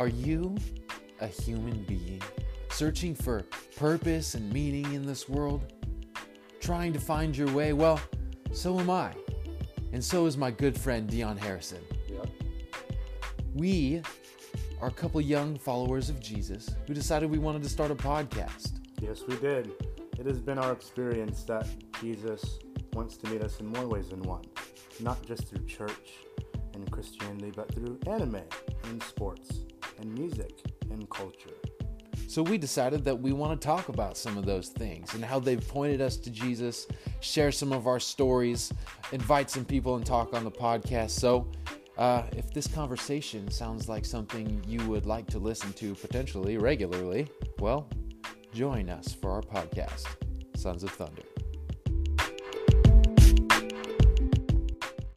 Are you a human being searching for purpose and meaning in this world? Trying to find your way? Well, so am I. And so is my good friend Deion Harrison. Yep. We are a couple young followers of Jesus who decided we wanted to start a podcast. Yes, we did. It has been our experience that Jesus wants to meet us in more ways than one, not just through church and Christianity, but through anime and sports and music and culture. So we decided that we want to talk about some of those things and how they've pointed us to Jesus, share some of our stories, invite some people and talk on the podcast. So uh, if this conversation sounds like something you would like to listen to potentially regularly, well, join us for our podcast, Sons of Thunder.